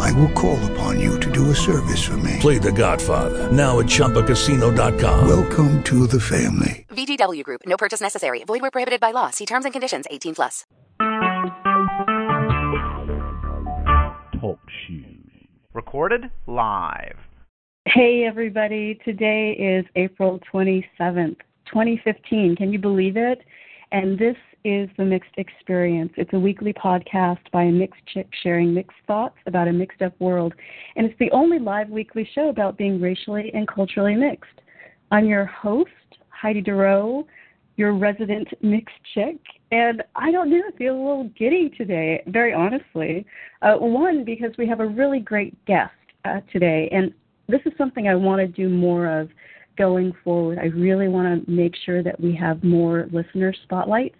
I will call upon you to do a service for me. Play The Godfather now at ChumbaCasino.com. Welcome to the family. VGW Group. No purchase necessary. Void where prohibited by law. See terms and conditions. 18 plus. Talk shoes. Recorded live. Hey, everybody. Today is April 27th, 2015. Can you believe it? And this is The Mixed Experience. It's a weekly podcast by a mixed chick sharing mixed thoughts about a mixed up world. And it's the only live weekly show about being racially and culturally mixed. I'm your host, Heidi Durrow, your resident mixed chick. And I don't know, I feel a little giddy today, very honestly. Uh, one, because we have a really great guest uh, today. And this is something I want to do more of going forward. I really want to make sure that we have more listener spotlights.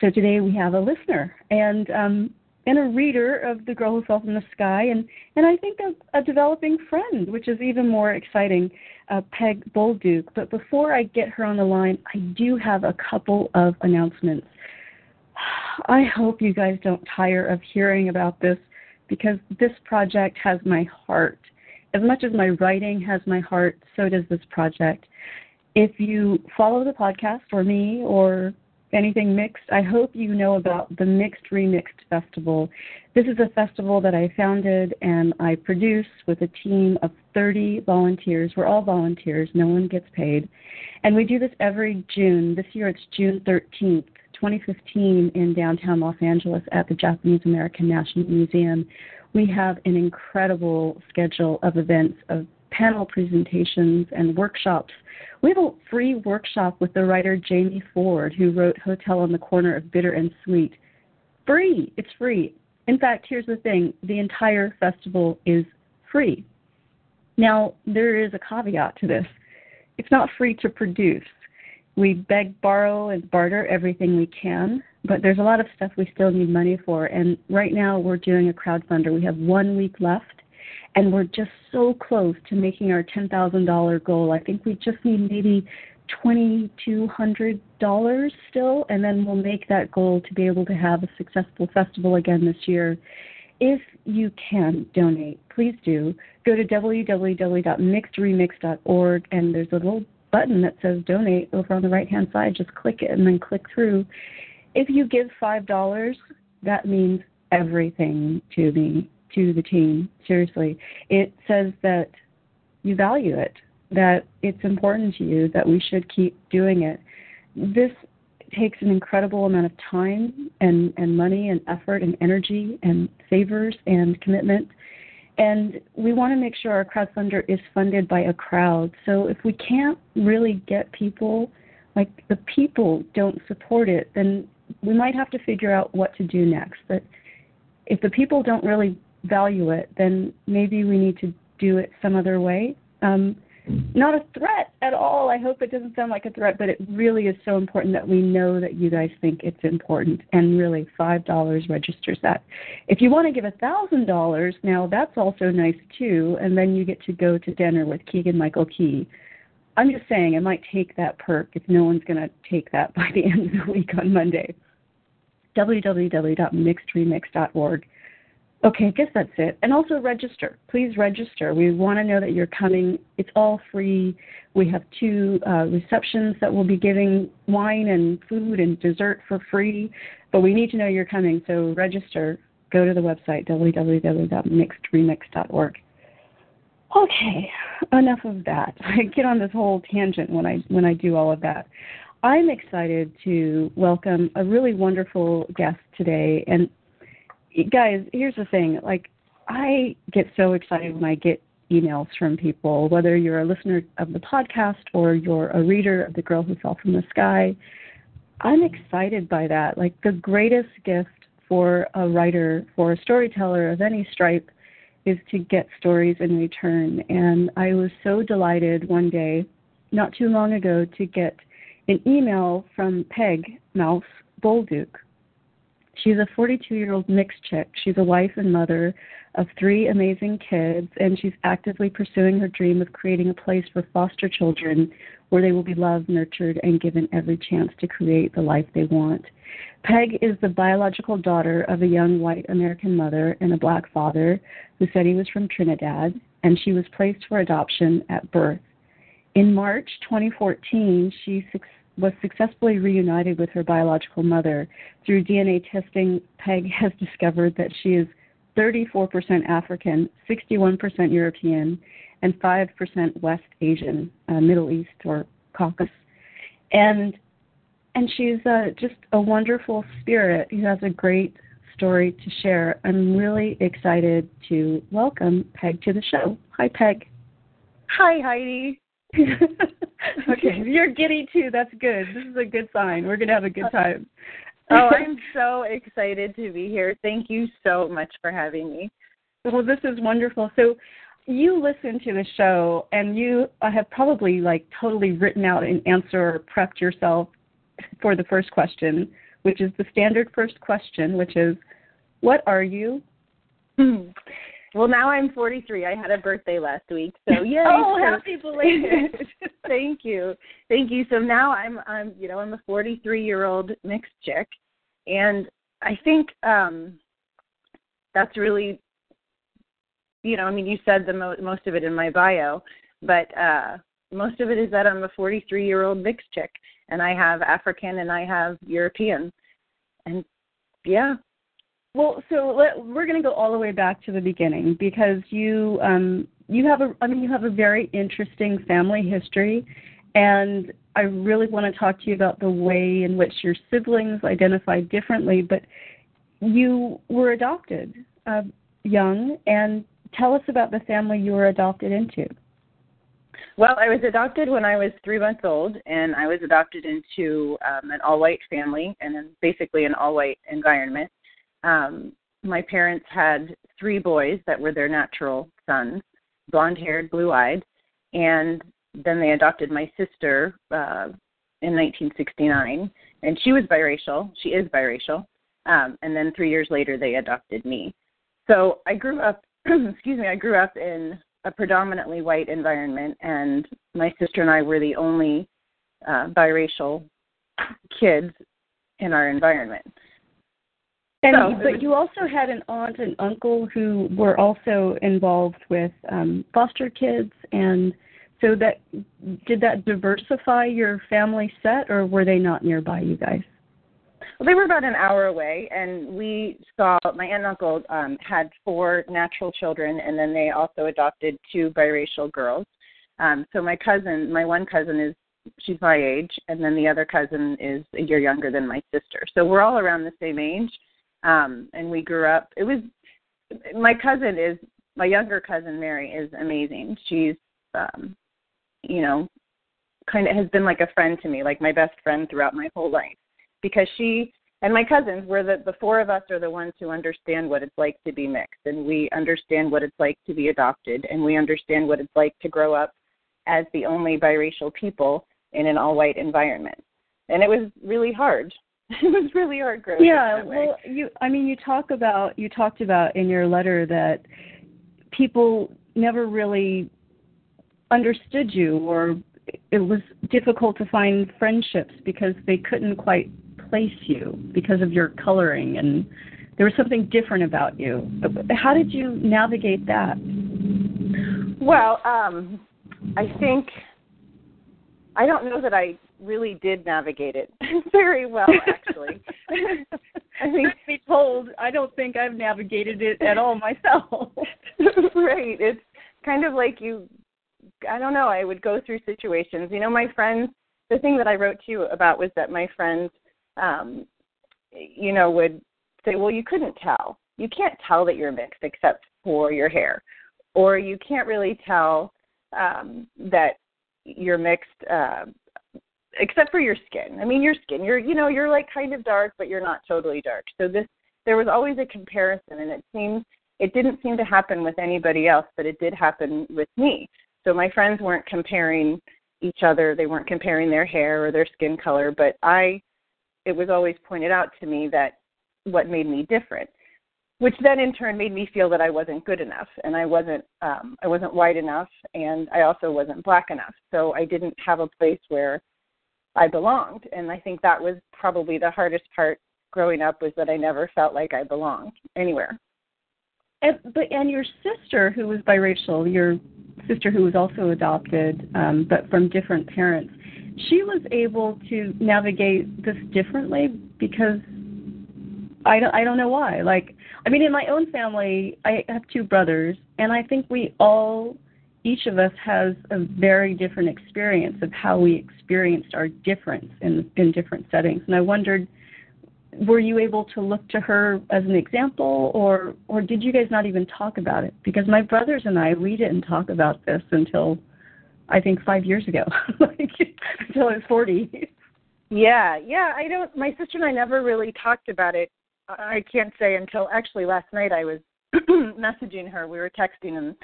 So today we have a listener and um, and a reader of The Girl Who Fell from the Sky, and and I think a, a developing friend, which is even more exciting, uh, Peg Bolduc. But before I get her on the line, I do have a couple of announcements. I hope you guys don't tire of hearing about this because this project has my heart as much as my writing has my heart, so does this project. If you follow the podcast or me or anything mixed, I hope you know about the Mixed Remixed Festival. This is a festival that I founded and I produce with a team of 30 volunteers. We're all volunteers, no one gets paid. And we do this every June. This year it's June 13th. 2015 in downtown Los Angeles at the Japanese American National Museum we have an incredible schedule of events, of panel presentations and workshops. We have a free workshop with the writer Jamie Ford, who wrote Hotel on the Corner of Bitter and Sweet. Free. It's free. In fact, here's the thing the entire festival is free. Now, there is a caveat to this it's not free to produce. We beg, borrow, and barter everything we can, but there's a lot of stuff we still need money for. And right now we're doing a crowdfunder. We have one week left, and we're just so close to making our $10,000 goal. I think we just need maybe $2,200 still, and then we'll make that goal to be able to have a successful festival again this year. If you can donate, please do. Go to www.mixedremixed.org, and there's a little button that says donate over on the right hand side. Just click it and then click through if you give five dollars, that means everything to me, to the team. Seriously, it says that you value it, that it's important to you, that we should keep doing it. This takes an incredible amount of time and, and money and effort and energy and favors and commitment. And we want to make sure our crowdfunder is funded by a crowd. So if we can't really get people, like the people don't support it, then we might have to figure out what to do next. But if the people don't really value it, then maybe we need to do it some other way. Um, not a threat at all. I hope it doesn't sound like a threat, but it really is so important that we know that you guys think it's important. And really, five dollars registers that. If you want to give a thousand dollars, now that's also nice too, and then you get to go to dinner with Keegan Michael Key. I'm just saying I might take that perk if no one's going to take that by the end of the week on Monday. www.mixedremixed.org. Okay, I guess that's it. And also register. Please register. We want to know that you're coming. It's all free. We have two uh, receptions that will be giving wine and food and dessert for free, but we need to know you're coming. So register. Go to the website www.mixedremixed.org. Okay, enough of that. I get on this whole tangent when I when I do all of that. I'm excited to welcome a really wonderful guest today. And guys, here's the thing: like, I get so excited when I get emails from people, whether you're a listener of the podcast or you're a reader of The Girl Who Fell from the Sky. I'm excited by that. Like the greatest gift for a writer, for a storyteller of any stripe, is to get stories in return. And I was so delighted one day, not too long ago, to get an email from Peg Mouse Bolduc. She's a 42 year old mixed chick. She's a wife and mother of three amazing kids, and she's actively pursuing her dream of creating a place for foster children where they will be loved, nurtured, and given every chance to create the life they want. Peg is the biological daughter of a young white American mother and a black father who said he was from Trinidad, and she was placed for adoption at birth. In March 2014, she was successfully reunited with her biological mother. Through DNA testing, Peg has discovered that she is 34% African, 61% European, and 5% West Asian, uh, Middle East or Caucasus. And and she's uh, just a wonderful spirit who has a great story to share. I'm really excited to welcome Peg to the show. Hi, Peg. Hi, Heidi. okay, you're giddy too. That's good. This is a good sign. We're going to have a good uh, time. oh, I'm so excited to be here. Thank you so much for having me. Well, this is wonderful. So, you listen to the show and you uh, have probably like totally written out an answer or prepped yourself for the first question, which is the standard first question, which is, What are you? Hmm. Well, now I'm 43. I had a birthday last week, so yeah. oh, happy belated! Thank you, thank you. So now I'm, I'm, you know, I'm a 43 year old mixed chick, and I think um that's really, you know, I mean, you said the mo- most of it in my bio, but uh most of it is that I'm a 43 year old mixed chick, and I have African and I have European, and yeah, well, so let, we're going to go all the way back to the beginning because you um, you have a I mean you have a very interesting family history, and I really want to talk to you about the way in which your siblings identify differently. But you were adopted uh, young, and tell us about the family you were adopted into. Well, I was adopted when I was three months old, and I was adopted into um, an all-white family and basically an all-white environment um, my parents had three boys that were their natural sons, blonde haired, blue eyed, and then they adopted my sister uh, in 1969, and she was biracial. She is biracial. Um, and then three years later, they adopted me. So I grew up, excuse me, I grew up in a predominantly white environment, and my sister and I were the only uh, biracial kids in our environment. And so, but you also had an aunt and uncle who were also involved with um, foster kids, and so that did that diversify your family set, or were they not nearby you guys? Well, they were about an hour away, and we saw my aunt and uncle um, had four natural children, and then they also adopted two biracial girls. Um, so my cousin, my one cousin is she's my age, and then the other cousin is a year younger than my sister. So we're all around the same age um and we grew up it was my cousin is my younger cousin Mary is amazing. She's um you know kind of has been like a friend to me, like my best friend throughout my whole life because she and my cousins were the the four of us are the ones who understand what it's like to be mixed and we understand what it's like to be adopted and we understand what it's like to grow up as the only biracial people in an all white environment. And it was really hard it was really hard growth. Yeah, well, you I mean you talk about you talked about in your letter that people never really understood you or it was difficult to find friendships because they couldn't quite place you because of your coloring and there was something different about you. How did you navigate that? Well, um I think I don't know that I really did navigate it very well, actually. I mean, be told, I don't think I've navigated it at all myself. right. It's kind of like you. I don't know. I would go through situations. You know, my friends. The thing that I wrote to you about was that my friends, um, you know, would say, "Well, you couldn't tell. You can't tell that you're mixed except for your hair, or you can't really tell um, that you're mixed." Uh, except for your skin. I mean, your skin, you're you know, you're like kind of dark, but you're not totally dark. So this there was always a comparison, and it seemed it didn't seem to happen with anybody else, but it did happen with me. So my friends weren't comparing, each other. They weren't comparing their hair or their skin color, but I it was always pointed out to me that what made me different which then in turn made me feel that I wasn't good enough and I wasn't um I wasn't white enough and I also wasn't black enough. So I didn't have a place where I belonged and I think that was probably the hardest part growing up was that I never felt like I belonged anywhere. And but and your sister who was biracial, your sister who was also adopted um but from different parents, she was able to navigate this differently because I don't I don't know why. Like I mean in my own family I have two brothers and I think we all each of us has a very different experience of how we experienced our difference in in different settings. And I wondered were you able to look to her as an example or or did you guys not even talk about it? Because my brothers and I we didn't talk about this until I think 5 years ago. like until I was 40. Yeah, yeah, I don't my sister and I never really talked about it I can't say until actually last night I was messaging her. We were texting and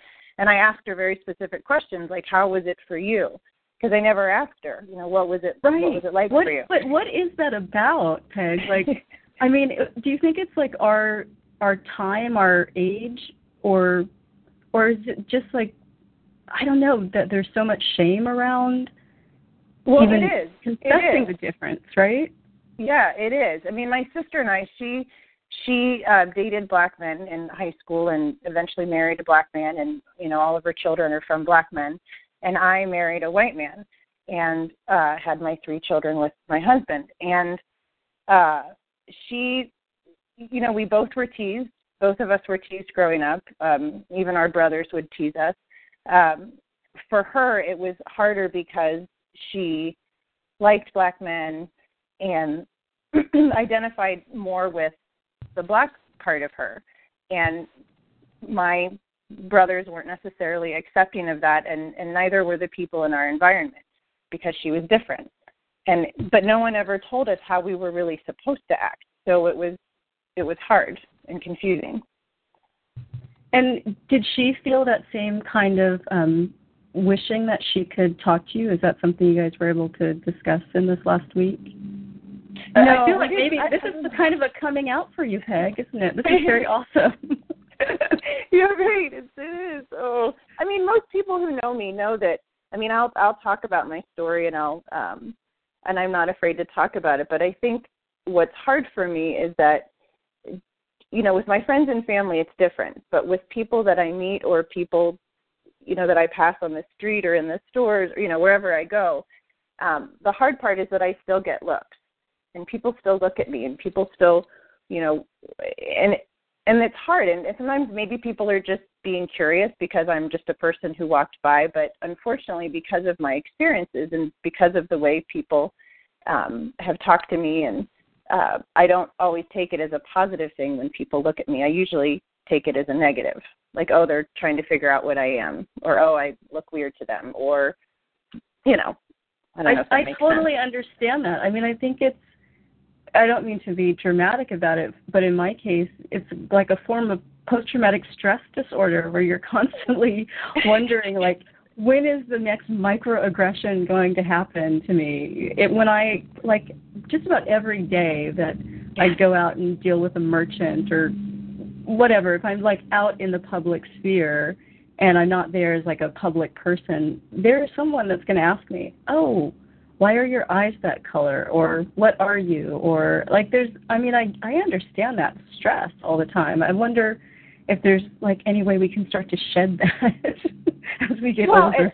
and I asked her very specific questions like how was it for you? Because I never asked her, you know, what was it right. what was it like what, for you? But what is that about, Peg? Like I mean, do you think it's like our our time, our age or or is it just like I don't know that there's so much shame around well, even it is. confessing it is. the difference, right? Yeah, it is. I mean, my sister and I, she she uh, dated black men in high school and eventually married a black man, and you know all of her children are from black men. And I married a white man and uh, had my three children with my husband. And uh, she, you know, we both were teased. Both of us were teased growing up. Um, even our brothers would tease us. Um, for her, it was harder because she liked black men and identified more with the black part of her. And my brothers weren't necessarily accepting of that and and neither were the people in our environment because she was different. And but no one ever told us how we were really supposed to act so it was it was hard and confusing. And did she feel that same kind of um wishing that she could talk to you? Is that something you guys were able to discuss in this last week no, I feel like maybe I, this is the kind of a coming out for you, Peg, isn't it? This is very awesome. You're right. It is. Oh, I mean, most people who know me know that. I mean, I'll I'll talk about my story and I'll um, and I'm not afraid to talk about it. But I think what's hard for me is that, you know, with my friends and family, it's different. But with people that I meet or people, you know, that I pass on the street or in the stores, or, you know, wherever I go, um, the hard part is that I still get looks and people still look at me and people still you know and and it's hard and sometimes maybe people are just being curious because i'm just a person who walked by but unfortunately because of my experiences and because of the way people um have talked to me and uh i don't always take it as a positive thing when people look at me i usually take it as a negative like oh they're trying to figure out what i am or oh i look weird to them or you know i don't know I, if that I totally sense. understand that. I mean, I think it's I don't mean to be dramatic about it, but in my case, it's like a form of post-traumatic stress disorder where you're constantly wondering, like, when is the next microaggression going to happen to me? It when I like just about every day that I go out and deal with a merchant or whatever, if I'm like out in the public sphere and I'm not there as like a public person, there is someone that's going to ask me, "Oh, why are your eyes that color? Or what are you? Or like there's i mean i i understand that stress all the time. I wonder if there's like any way we can start to shed that as we get well, older.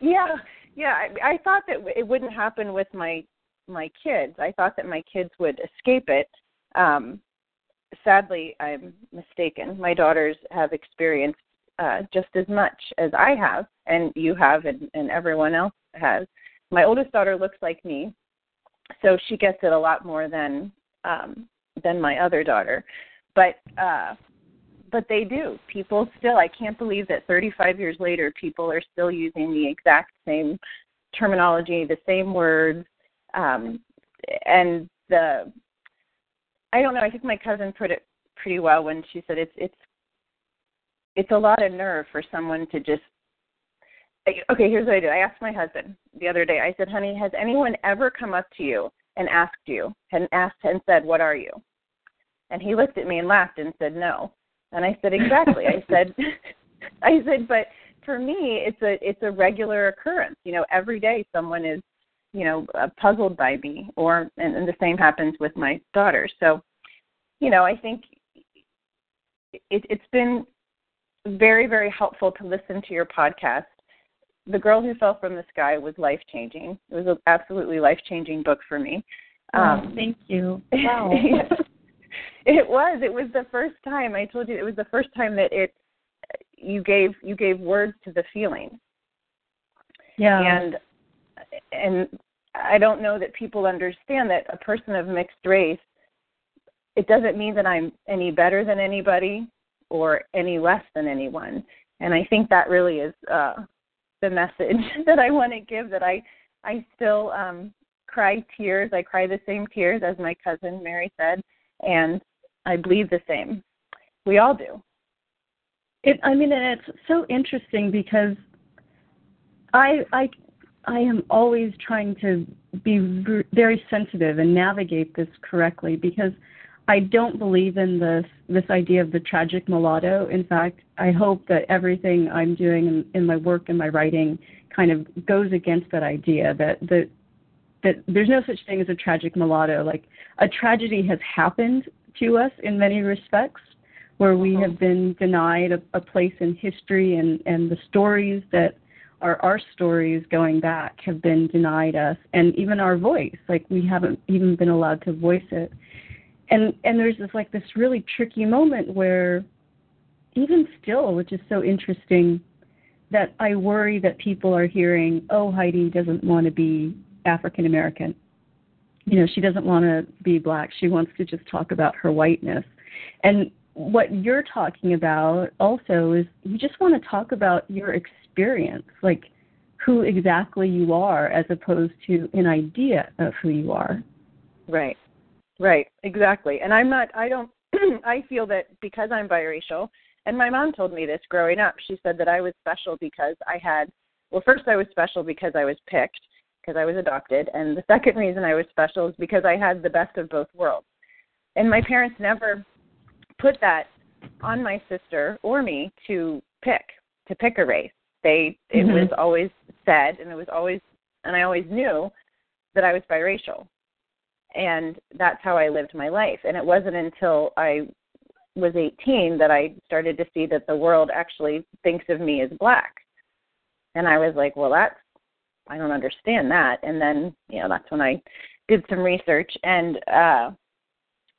yeah yeah I, I thought that it wouldn't happen with my my kids. I thought that my kids would escape it. Um sadly i'm mistaken. My daughters have experienced uh just as much as i have and you have and, and everyone else has my oldest daughter looks like me, so she gets it a lot more than um, than my other daughter. But uh, but they do. People still. I can't believe that 35 years later, people are still using the exact same terminology, the same words, um, and the. I don't know. I think my cousin put it pretty well when she said it's it's it's a lot of nerve for someone to just okay, here's what I did. I asked my husband the other day. I said, "Honey, has anyone ever come up to you and asked you and asked and said, "What are you?" And he looked at me and laughed and said, "No." And I said, "Exactly." I said, "I said, but for me, it's a it's a regular occurrence. You know, every day someone is, you know, uh, puzzled by me, or and, and the same happens with my daughter. So, you know, I think it, it's been very very helpful to listen to your podcast the Girl Who Fell from the Sky was life changing. It was an absolutely life changing book for me. Um, thank you. Wow. it was. It was the first time I told you. It was the first time that it you gave you gave words to the feeling. Yeah. And and I don't know that people understand that a person of mixed race. It doesn't mean that I'm any better than anybody or any less than anyone. And I think that really is uh, the message that I want to give that I I still um cry tears. I cry the same tears as my cousin Mary said and I bleed the same. We all do. It I mean and it's so interesting because I I I am always trying to be very sensitive and navigate this correctly because I don't believe in this this idea of the tragic mulatto. In fact, I hope that everything I'm doing in, in my work and my writing kind of goes against that idea that that that there's no such thing as a tragic mulatto. Like a tragedy has happened to us in many respects, where we have been denied a, a place in history, and and the stories that are our stories going back have been denied us, and even our voice. Like we haven't even been allowed to voice it and and there's this like this really tricky moment where even still which is so interesting that i worry that people are hearing oh heidi doesn't want to be african american you know she doesn't want to be black. She wants to just talk about her whiteness. And what you're talking about also is you just want to talk about your experience like who exactly you are as opposed to an idea of who you are. Right Right, exactly. And I'm not I don't I feel that because I'm biracial and my mom told me this growing up. She said that I was special because I had well first I was special because I was picked because I was adopted and the second reason I was special is because I had the best of both worlds. And my parents never put that on my sister or me to pick to pick a race. They it mm-hmm. was always said and it was always and I always knew that I was biracial and that's how I lived my life. And it wasn't until I was 18 that I started to see that the world actually thinks of me as black. And I was like, well, that's I don't understand that. And then, you know, that's when I did some research and uh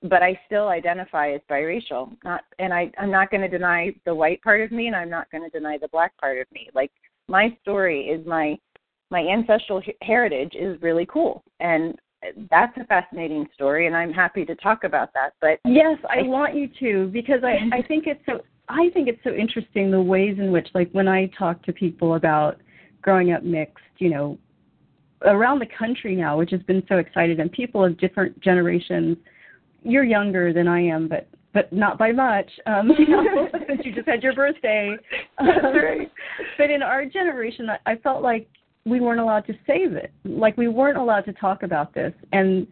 but I still identify as biracial. Not and I I'm not going to deny the white part of me and I'm not going to deny the black part of me. Like my story is my my ancestral heritage is really cool and that's a fascinating story, and I'm happy to talk about that. But yes, I, I want you to because I I think it's so I think it's so interesting the ways in which like when I talk to people about growing up mixed, you know, around the country now, which has been so excited, and people of different generations. You're younger than I am, but but not by much. Um, since you just had your birthday. Um. But in our generation, I felt like we weren't allowed to save it. Like we weren't allowed to talk about this. And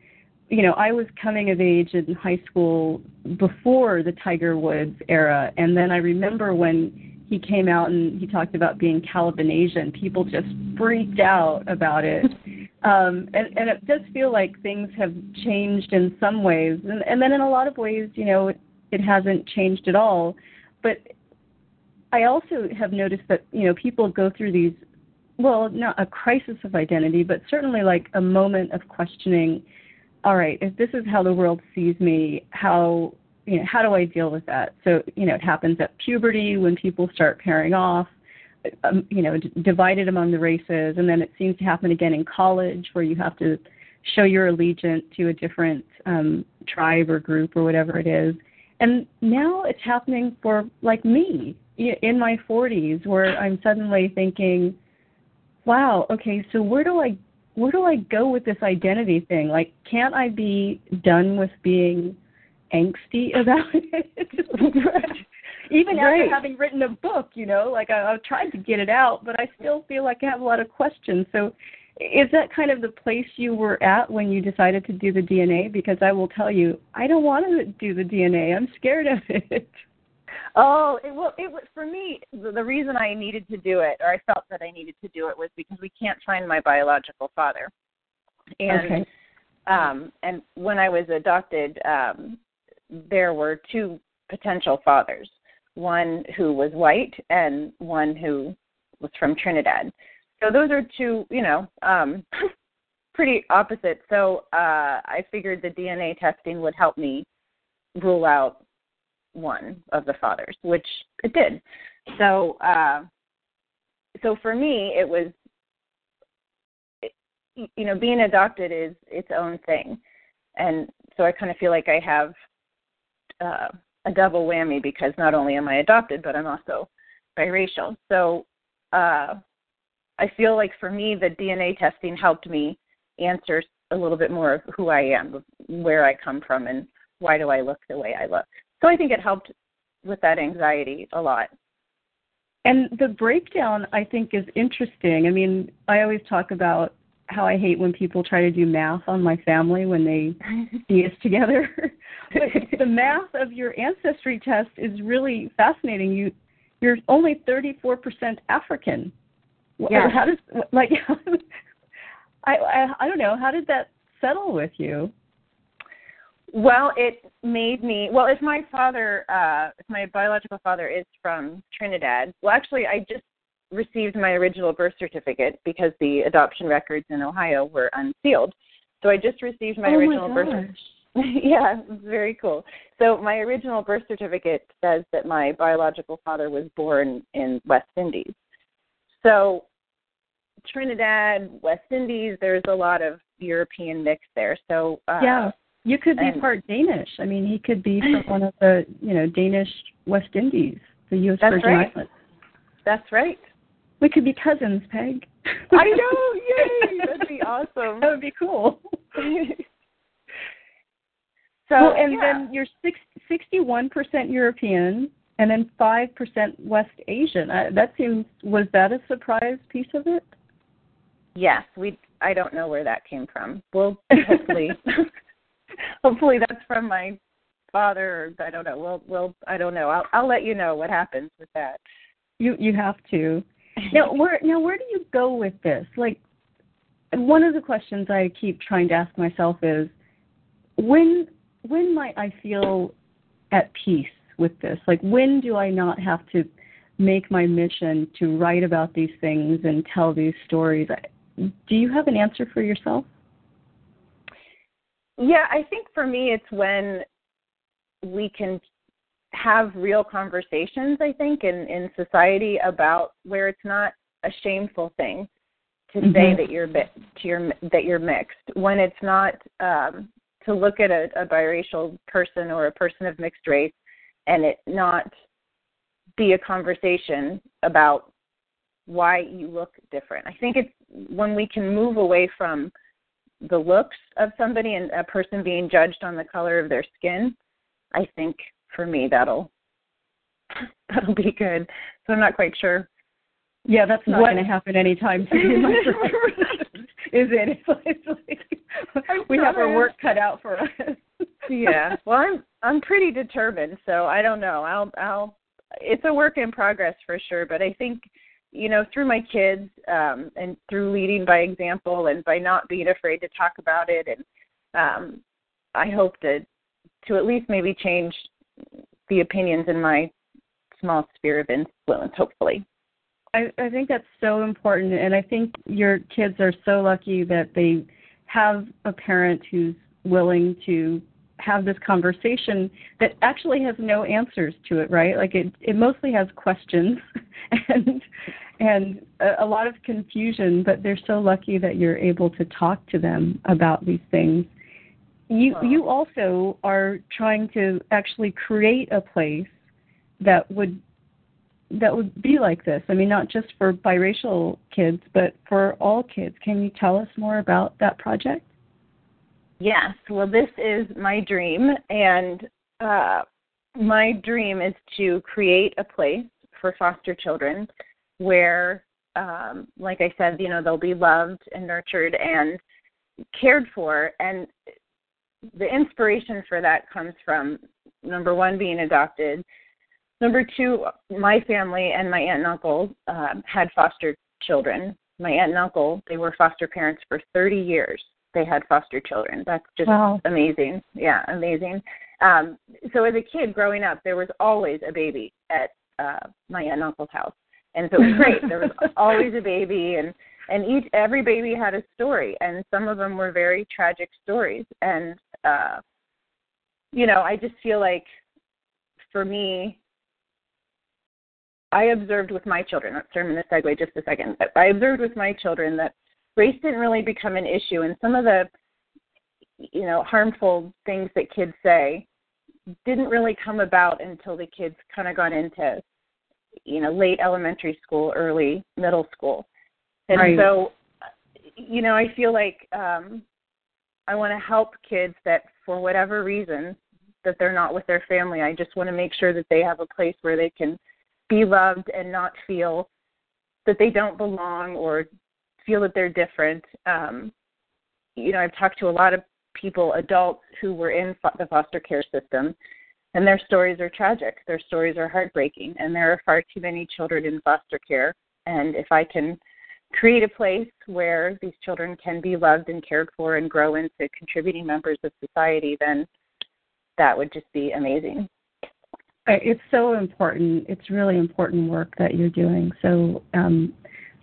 you know, I was coming of age in high school before the Tiger Woods era, and then I remember when he came out and he talked about being Cablinasian, people just freaked out about it. um, and, and it does feel like things have changed in some ways, and, and then in a lot of ways, you know, it, it hasn't changed at all. But I also have noticed that you know people go through these well, not a crisis of identity, but certainly like a moment of questioning. All right, if this is how the world sees me, how you know how do I deal with that? So you know it happens at puberty when people start pairing off, um, you know, d- divided among the races, and then it seems to happen again in college where you have to show your allegiance to a different um, tribe or group or whatever it is. And now it's happening for like me in my 40s where I'm suddenly thinking wow, okay, so where do I where do I go with this identity thing? Like, can't I be done with being angsty about it? Even right. after having written a book, you know, like I, I've tried to get it out, but I still feel like I have a lot of questions. So, is that kind of the place you were at when you decided to do the DNA? Because I will tell you, I don't want to do the DNA. I'm scared of it. Oh, it, well, it was for me. The, the reason I needed to do it, or I felt that I needed to do it, was because we can't find my biological father. And okay. um, and when I was adopted, um, there were two potential fathers. One who was white, and one who was from Trinidad. So those are two, you know, um, pretty opposite. So uh, I figured the DNA testing would help me rule out one of the fathers, which it did. So, uh, so for me, it was, it, you know, being adopted is its own thing, and so I kind of feel like I have uh, a double whammy because not only am I adopted, but I'm also biracial. So, uh, I feel like for me, the DNA testing helped me answer a little bit more of who I am, where I come from, and why do I look the way I look. So I think it helped with that anxiety a lot. And the breakdown, I think, is interesting. I mean, I always talk about how I hate when people try to do math on my family when they see us together. but the math of your ancestry test is really fascinating. You, you're only 34% African. Yeah. How does like? I, I I don't know. How did that settle with you? Well, it made me well. If my father, uh, if my biological father is from Trinidad, well, actually, I just received my original birth certificate because the adoption records in Ohio were unsealed. So I just received my oh original my birth. yeah, very cool. So my original birth certificate says that my biological father was born in West Indies. So Trinidad, West Indies, there's a lot of European mix there. So uh, yeah, you could be and- part Danish. I mean, he could be from one of the you know Danish West Indies, the U.S. That's Virgin right. Islands. that's right. We could be cousins, Peg. I know, yay! That'd be awesome. that would be cool. so well, and yeah. then you're six, 61% European and then 5% West Asian. I, that seems, was that a surprise piece of it? yes, we. I don't know where that came from. Well, hopefully, hopefully that's from my father. Or I don't know. We'll, we'll. I don't know. I'll, I'll let you know what happens with that. You you have to. Now where now where do you go with this? Like one of the questions I keep trying to ask myself is when when might I feel at peace with this? Like when do I not have to make my mission to write about these things and tell these stories? Do you have an answer for yourself? Yeah, I think for me it's when we can have real conversations, I think, in, in society about where it's not a shameful thing to say Mhm. that you're bi- to your that you're mixed. When it's not um, to look at a, a biracial person or a person of mixed race and it not be a conversation about why you look different. I think it's when we can move away from the looks of somebody and a person being judged on the color of their skin, I think for me that'll that'll be good. So I'm not quite sure. Yeah, that's not going to happen anytime soon. Is it? It's like, it's like we have our work cut out for us. Yeah. Well, I'm I'm pretty determined, so I don't know. I'll I'll it's a work in progress for sure, but I think you know through my kids um and through leading by example and by not being afraid to talk about it and um I hope to to at least maybe change the opinions in my small sphere of influence hopefully. I, I think that's so important, and I think your kids are so lucky that they have a parent who's willing to have this conversation that actually has no answers to it, right? Like it, it mostly has questions and and a, a lot of confusion, but they're so lucky that you're able to talk to them about these things. You you also are trying to actually create a place that would that would be like this. I mean, not just for biracial kids, but for all kids. Can you tell us more about that project? Yes. Well, this is my dream, and uh, my dream is to create a place for foster children where, um, like I said, you know, they'll be loved and nurtured and cared for. And the inspiration for that comes from number one, being adopted. Number two, my family and my aunt and uncle uh, had foster children. My aunt and uncle, they were foster parents for 30 years. They had foster children. That's just wow. amazing. Yeah, amazing. Um, so as a kid growing up, there was always a baby at uh, my aunt and uncle's house, and so it was great. there was always a baby, and and each every baby had a story, and some of them were very tragic stories. And uh, you know, I just feel like for me, I observed with my children. Turn in the segue just a second. I observed with my children that race didn't really become an issue, and some of the you know harmful things that kids say didn't really come about until the kids kind of got into you know late elementary school early middle school. And right. so you know i feel like um i want to help kids that for whatever reason that they're not with their family. I just want to make sure that they have a place where they can be loved and not feel that they don't belong or feel that they're different um you know i've talked to a lot of people, adults who were in the foster care system, and their stories are tragic. Their stories are heartbreaking, and there are far too many children in foster care. And if I can create a place where these children can be loved and cared for and grow into contributing members of society, then that would just be amazing. It's so important. It's really important work that you're doing. So um,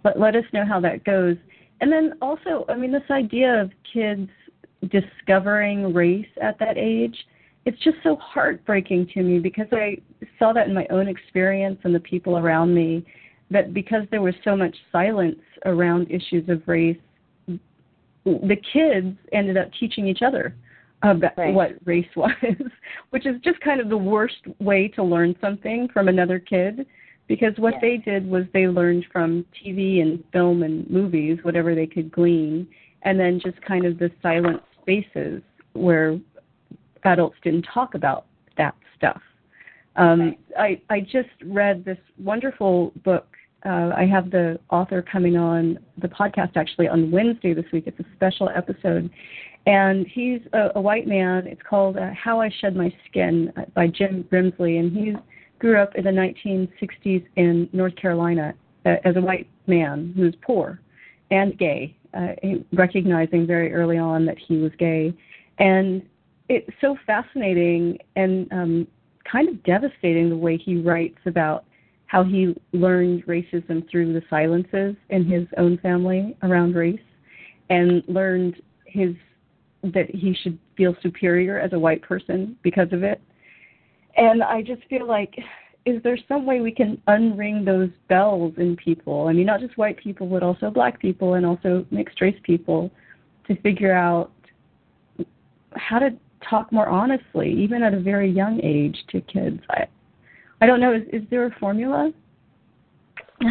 let, let us know how that goes. And then also, I mean, this idea of kids discovering race at that age, it's just so heartbreaking to me because I saw that in my own experience and the people around me that because there was so much silence around issues of race, the kids ended up teaching each other about right. what race was, which is just kind of the worst way to learn something from another kid because what yeah. they did was they learned from TV and film and movies, whatever they could glean, and then just kind of the silent spaces where adults didn't talk about that stuff. Um, I I just read this wonderful book. Uh, I have the author coming on the podcast actually on Wednesday this week. It's a special episode, and he's a, a white man. It's called uh, How I Shed My Skin uh, by Jim Grimsley, and he grew up in the 1960s in North Carolina uh, as a white man who's poor and gay uh, recognizing very early on that he was gay. And it's so fascinating and um, kind of devastating the way he writes about how he learned racism through the silences in his own family around race and learned his that he should feel superior as a white person because of it. And I just feel like is there some way we can unring those bells in people? I mean, not just white people, but also black people and also mixed race people to figure out how to talk more honestly, even at a very young age, to kids. I, I don't know. Is, is there a formula?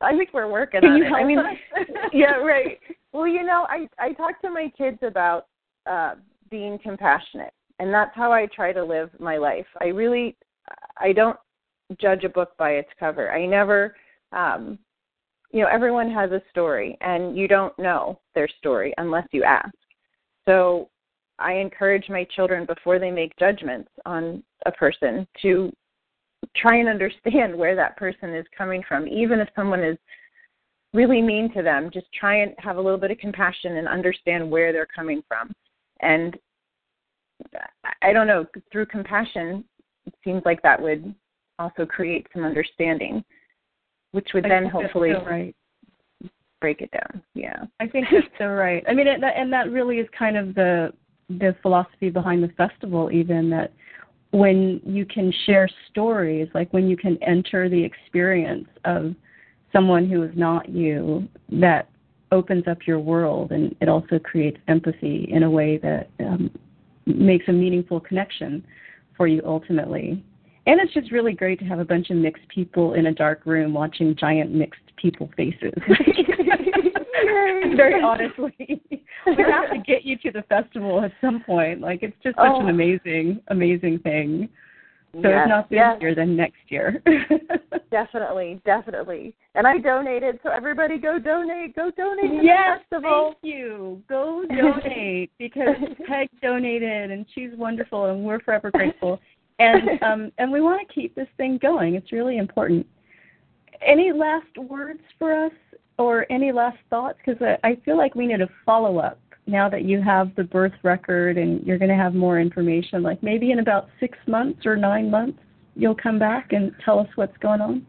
I think we're working Can on you it. I mean, yeah, right. Well, you know, I I talk to my kids about uh being compassionate, and that's how I try to live my life. I really I don't judge a book by its cover. I never um you know, everyone has a story and you don't know their story unless you ask. So I encourage my children before they make judgments on a person to try and understand where that person is coming from. Even if someone is really mean to them, just try and have a little bit of compassion and understand where they're coming from. And I don't know, through compassion, it seems like that would also create some understanding, which would I then hopefully so right. break it down. Yeah. I think that's so right. I mean, it, and that really is kind of the the philosophy behind the festival, even that when you can share stories, like when you can enter the experience of someone who is not you, that opens up your world, and it also creates empathy in a way that um, makes a meaningful connection for you ultimately. And it's just really great to have a bunch of mixed people in a dark room watching giant mixed people faces. Very honestly. we have to get you to the festival at some point. Like it's just such Oh. an amazing, amazing thing. So Yes, if not this yes. year, then next year. Definitely, definitely. And I donated, so everybody go donate, go donate to yes, the festival. thank you. Go donate because Peg donated, and she's wonderful, and we're forever grateful. And um, and we want to keep this thing going. It's really important. Any last words for us, or any last thoughts? Because I, I feel like we need a follow up now that you have the birth record and you're going to have more information. Like maybe in about six months or nine months, you'll come back and tell us what's going on.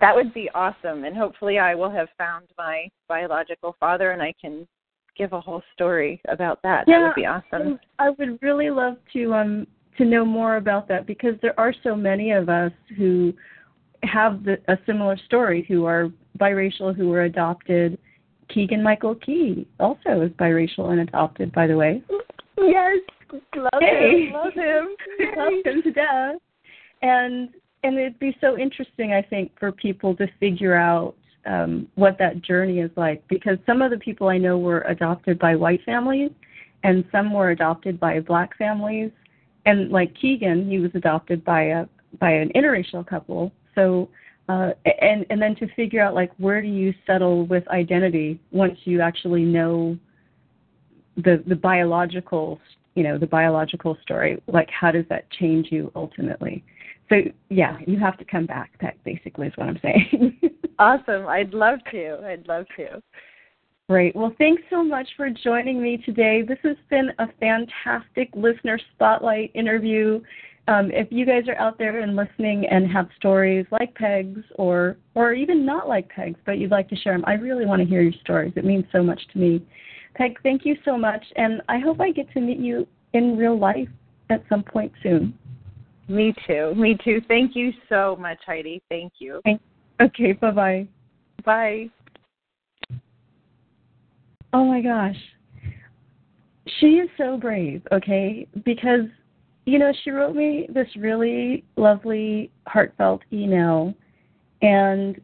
That would be awesome, and hopefully, I will have found my biological father, and I can give a whole story about that. that would be awesome. I would really love to um to know more about that because there are so many of us who have the, a similar story who are biracial who were adopted. Keegan Michael Key also is biracial and adopted, by the way. Yes, love Hey. him, love him. Love him to death. And and it'd be so interesting, I think, for people to figure out um, what that journey is like because some of the people I know were adopted by white families, and some were adopted by black families, and like Keegan, he was adopted by a by an interracial couple. So uh, and and then to figure out like where do you settle with identity once you actually know the the biological you know the biological story? Like how does that change you ultimately? So yeah you have to come back. That basically is what i'm saying. Awesome. I'd love to. I'd love to. great. Well thanks so much for joining me today. This has been a fantastic listener spotlight interview um, if you guys are out there and listening and have stories like pegs or or even not like pegs but you'd like to share them i really want to hear your stories it means so much to me peg thank you so much and i hope i get to meet you in real life at some point soon Me too. Me too. Thank you so much, Heidi. Thank you. okay bye bye Bye. Oh my gosh. She is so brave, okay? Because, you know, she wrote me this really lovely, heartfelt email, and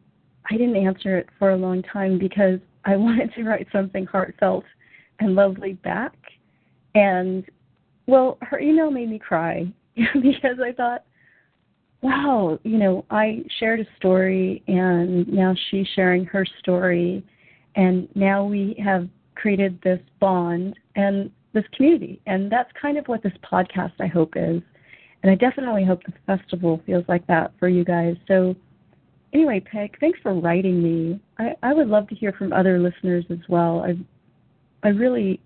I didn't answer it for a long time because I wanted to write something heartfelt and lovely back. And, well, her email made me cry because I thought, wow, you know, I shared a story, and now she's sharing her story and now we have created this bond and this community. And that's kind of what this podcast i hope is. And i definitely hope the festival feels like that for you guys. So anyway peg thanks for writing me. I, I would love to hear from other listeners as well. I i really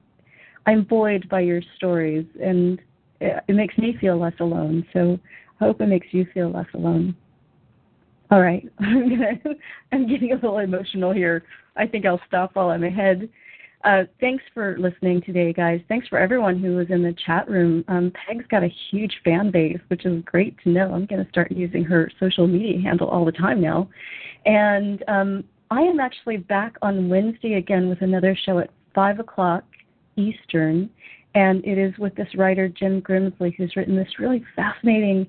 i'm buoyed by your stories and it, it makes me feel less alone. So i hope it makes you feel less alone. All right. I'm I'm getting a little emotional here. I think I'll stop while I'm ahead. Uh, thanks for listening today, guys. Thanks for everyone who was in the chat room. Um, Peg's got a huge fan base, which is great to know. I'm going to start using her social media handle all the time now. And um, I am actually back on Wednesday again with another show at 5 o'clock Eastern. And it is with this writer, Jim Grimsley, who's written this really fascinating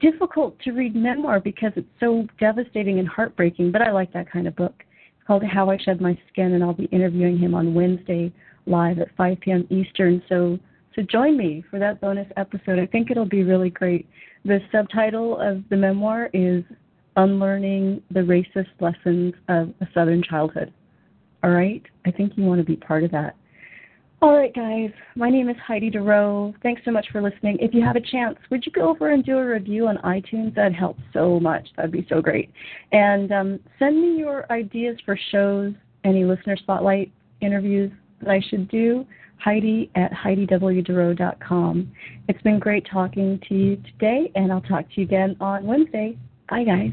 difficult to read memoir because it's so devastating and heartbreaking, but I like that kind of book. Called How I Shed My Skin, and I'll be interviewing him on Wednesday live at 5 p.m. Eastern. So, so join me for that bonus episode. I think it'll be really great. The subtitle of the memoir is Unlearning the Racist Lessons of a Southern Childhood. All right? I think you want to be part of that. All right, guys. My name is Heidi Durrow. Thanks so much for listening. If you have a chance, would you go over and do a review on iTunes? That'd help so much. That'd be so great. And um, send me your ideas for shows, any listener spotlight interviews that I should do. Heidi at HeidiWDurrow.com. It's been great talking to you today, and I'll talk to you again on Wednesday. Bye, guys.